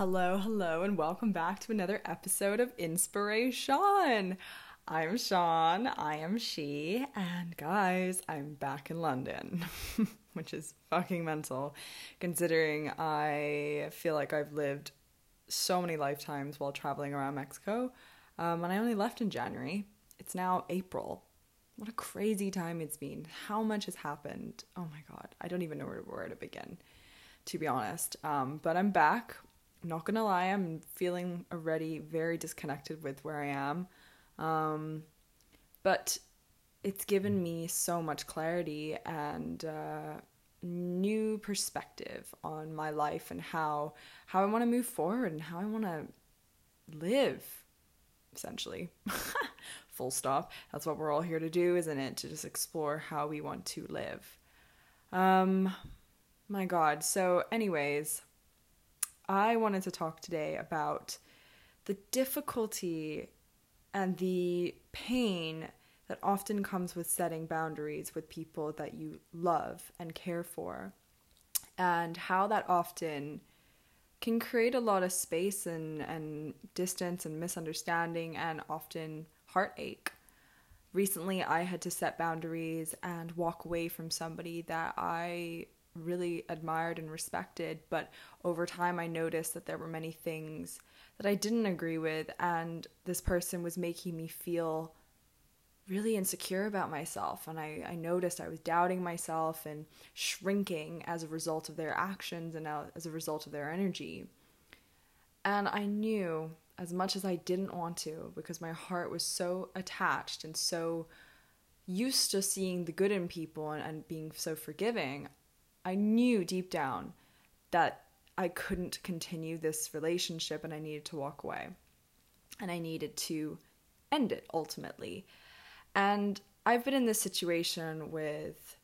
Hello, hello, and welcome back to another episode of Inspiration. I'm Sean, I am she, and guys, I'm back in London, which is fucking mental considering I feel like I've lived so many lifetimes while traveling around Mexico, um, and I only left in January. It's now April. What a crazy time it's been. How much has happened. Oh my god, I don't even know where, to where to begin, to be honest. Um, but I'm back not gonna lie, I'm feeling already very disconnected with where I am. Um, but it's given me so much clarity and uh, new perspective on my life and how how I want to move forward and how I want to live essentially. Full stop. That's what we're all here to do isn't it? To just explore how we want to live. Um my god. So anyways I wanted to talk today about the difficulty and the pain that often comes with setting boundaries with people that you love and care for, and how that often can create a lot of space and, and distance and misunderstanding and often heartache. Recently, I had to set boundaries and walk away from somebody that I really admired and respected. But over time, I noticed that there were many things that I didn't agree with, and this person was making me feel really insecure about myself. And I, I noticed I was doubting myself and shrinking as a result of their actions and as a result of their energy. And I knew, as much as I didn't want to, because my heart was so attached and so used to seeing the good in people and, and being so forgiving, I knew deep down that I couldn't continue this relationship and I needed to walk away. And I needed to end it ultimately. And I've been in this situation with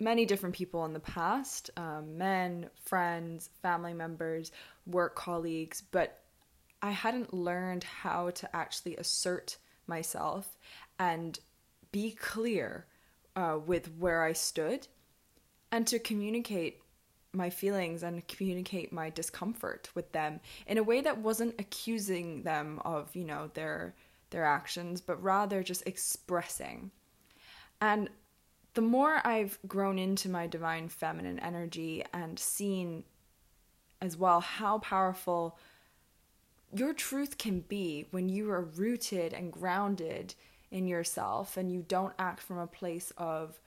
many different people in the past um, men, friends, family members, work colleagues, but I hadn't learned how to actually assert myself and be clear uh, with where I stood and to communicate my feelings and communicate my discomfort with them in a way that wasn't accusing them of you know their their actions but rather just expressing. And the more i've grown into my divine feminine energy and seen as well how powerful your truth can be when you are rooted and grounded in yourself and you don't act from a place of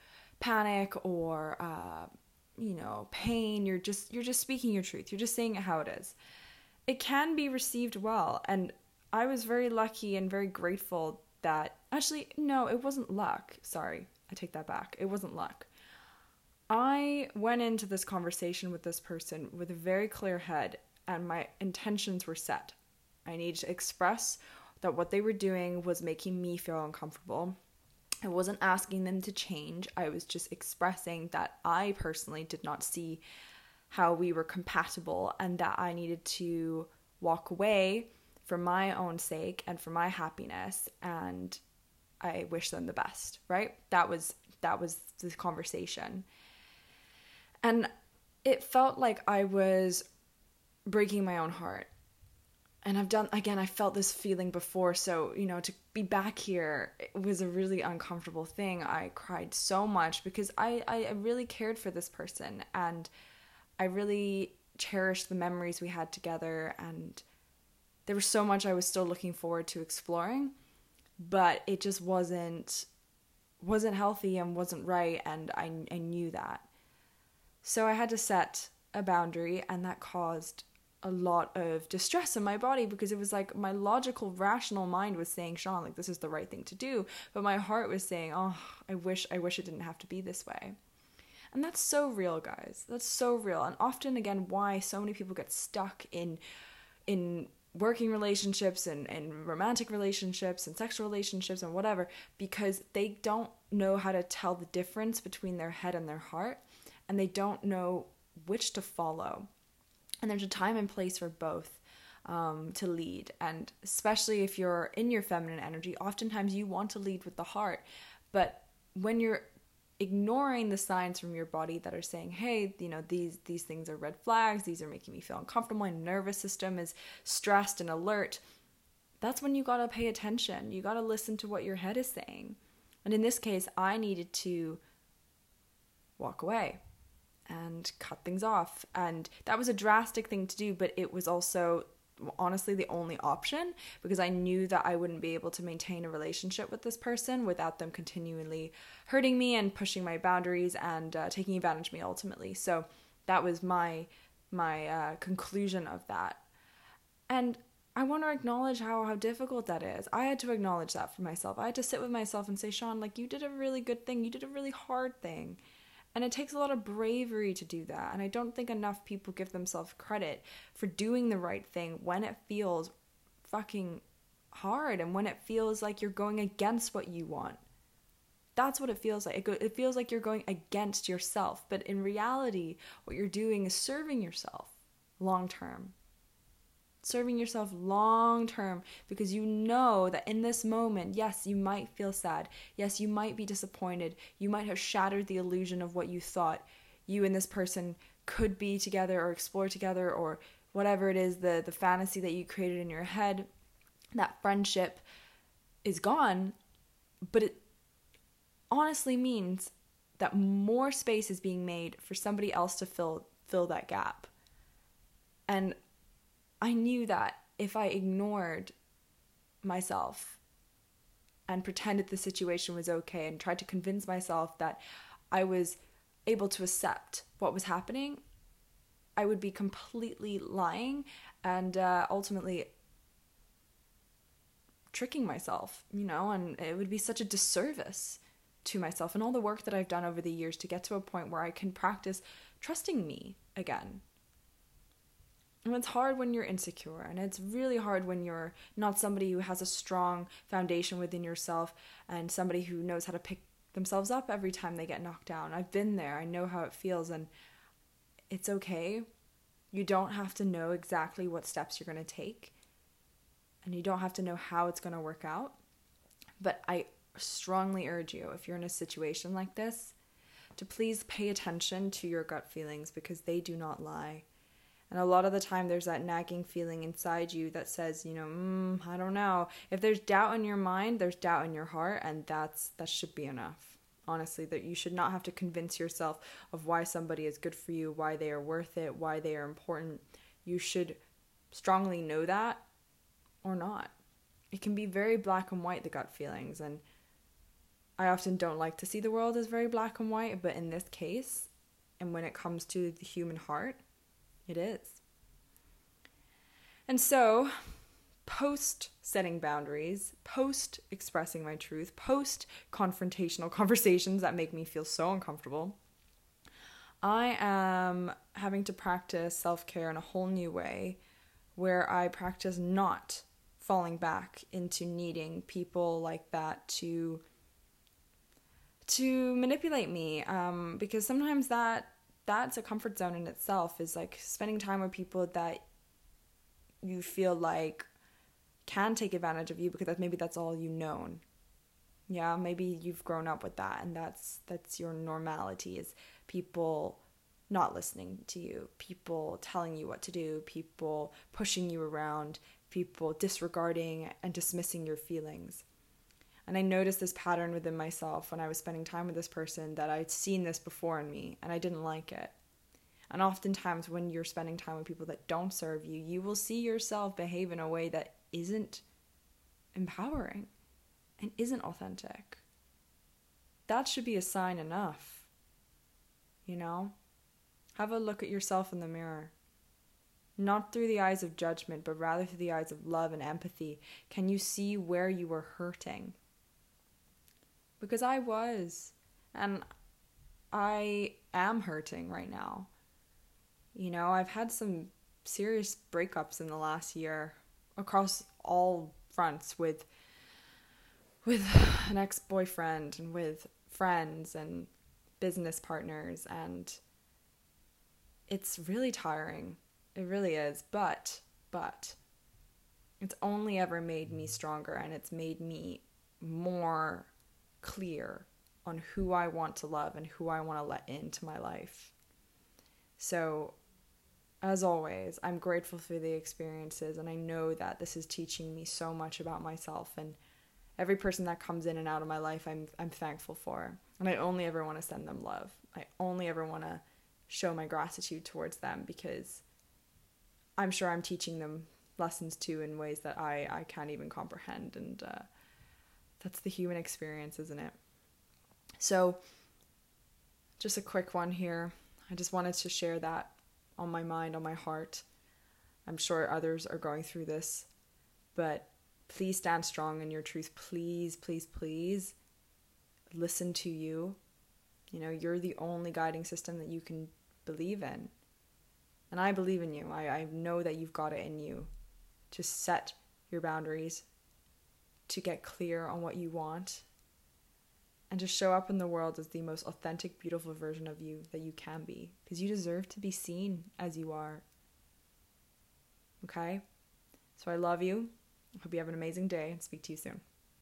panic or uh, you know pain. You're just you're just speaking your truth. You're just saying it how it is. It can be received well. And i was very lucky and very grateful that actually no it wasn't luck. Sorry. I take that back. It wasn't luck. I went into this conversation with this person with a very clear head and my intentions were set. I needed to express that what they were doing was making me feel uncomfortable I wasn't asking them to change. I was just expressing that I personally did not see how we were compatible and that I needed to walk away for my own sake and for my happiness and I wish them the best, right? That was that was the conversation. And it felt like I was breaking my own heart and I've done again I felt this feeling before. So you know to be back here was a really uncomfortable thing. I cried so much because I I really cared for this person and I really cherished the memories we had together. And there was so much I was still looking forward to exploring but it just wasn't wasn't healthy and wasn't right. And I I knew that. So I had to set a boundary and that caused a lot of distress in my body because it was like my logical rational mind was saying sean like this is the right thing to do. But my heart was saying oh i wish i wish it didn't have to be this way. And that's so real guys. That's so real. And often again why so many people get stuck in in working relationships and, and romantic relationships and sexual relationships and whatever because they don't know how to tell the difference between their head and their heart and they don't know which to follow and there's a time and place for both um, to lead. And especially if you're in your feminine energy, oftentimes you want to lead with the heart. But when you're ignoring the signs from your body that are saying hey you know these these things are red flags. These are making me feel uncomfortable. My nervous system is stressed and alert that's when you got to pay attention. You got to listen to what your head is saying. And in this case i needed to walk away and cut things off and that was a drastic thing to do but it was also honestly the only option because I knew that I wouldn't be able to maintain a relationship with this person without them continually hurting me and pushing my boundaries and uh, taking advantage of me ultimately. So that was my my uh, conclusion of that. And I want to acknowledge how how difficult that is. I had to acknowledge that for myself. I had to sit with myself and say, Sean, like you did a really good thing. You did a really hard thing. And it takes a lot of bravery to do that. And I don't think enough people give themselves credit for doing the right thing when it feels fucking hard and when it feels like you're going against what you want. That's what it feels like. It, go- it feels like you're going against yourself. But in reality, what you're doing is serving yourself long term serving yourself long term because you know that in this moment, yes, you might feel sad. Yes, you might be disappointed. You might have shattered the illusion of what you thought you and this person could be together or explore together or whatever it is the the fantasy that you created in your head. That friendship is gone, but it honestly means that more space is being made for somebody else to fill fill that gap. And I knew that if I ignored myself and pretended the situation was okay and tried to convince myself that I was able to accept what was happening, I would be completely lying and uh, ultimately tricking myself, you know, and it would be such a disservice to myself and all the work that I've done over the years to get to a point where I can practice trusting me again and it's hard when you're insecure, and it's really hard when you're not somebody who has a strong foundation within yourself and somebody who knows how to pick themselves up every time they get knocked down. I've been there, I know how it feels, and it's okay. You don't have to know exactly what steps you're going to take, and you don't have to know how it's going to work out. But I strongly urge you, if you're in a situation like this, to please pay attention to your gut feelings because they do not lie and a lot of the time, there's that nagging feeling inside you that says, you know, mm, I don't know. If there's doubt in your mind, there's doubt in your heart, and that's that should be enough. Honestly, that you should not have to convince yourself of why somebody is good for you, why they are worth it, why they are important. You should strongly know that or not. It can be very black and white, the gut feelings, and I often don't like to see the world as very black and white, but in this case, and when it comes to the human heart, it is. And so, post setting boundaries, post expressing my truth, post confrontational conversations that make me feel so uncomfortable, I am having to practice self care in a whole new way where I practice not falling back into needing people like that to to manipulate me um, because sometimes that that's a comfort zone in itself is like spending time with people that you feel like can take advantage of you because that's maybe that's all you've known. Yeah maybe you've grown up with that and that's that's your normality is people not listening to you people telling you what to do people pushing you around people disregarding and dismissing your feelings and I noticed this pattern within myself when I was spending time with this person that I'd seen this before in me and I didn't like it. And oftentimes, when you're spending time with people that don't serve you, you will see yourself behave in a way that isn't empowering and isn't authentic. That should be a sign enough. You know? Have a look at yourself in the mirror. Not through the eyes of judgment, but rather through the eyes of love and empathy. Can you see where you were hurting? Because I was. And I am hurting right now. You know, I've had some serious breakups in the last year across all fronts with with an ex-boyfriend and with friends and business partners and it's really tiring. It really is, but but it's only ever made me stronger and it's made me more clear on who I want to love and who I want to let into my life. So, as always, I'm grateful for the experiences, and I know that this is teaching me so much about myself. And every person that comes in and out of my life, I'm I'm thankful for, and I only ever want to send them love. I only ever want to show my gratitude towards them because I'm sure I'm teaching them lessons too in ways that I I can't even comprehend, and uh, that's the human experience, isn't it? So, just a quick one here. I just wanted to share that on my mind, on my heart. I'm sure others are going through this, but please stand strong in your truth. Please, please, please listen to you. You know, you're the only guiding system that you can believe in. And I believe in you. I, I know that you've got it in you to set your boundaries, to get clear on what you want, and to show up in the world as the most authentic, beautiful version of you that you can be. Because you deserve to be seen as you are. Okay? So I love you. Hope you have an amazing day and speak to you soon.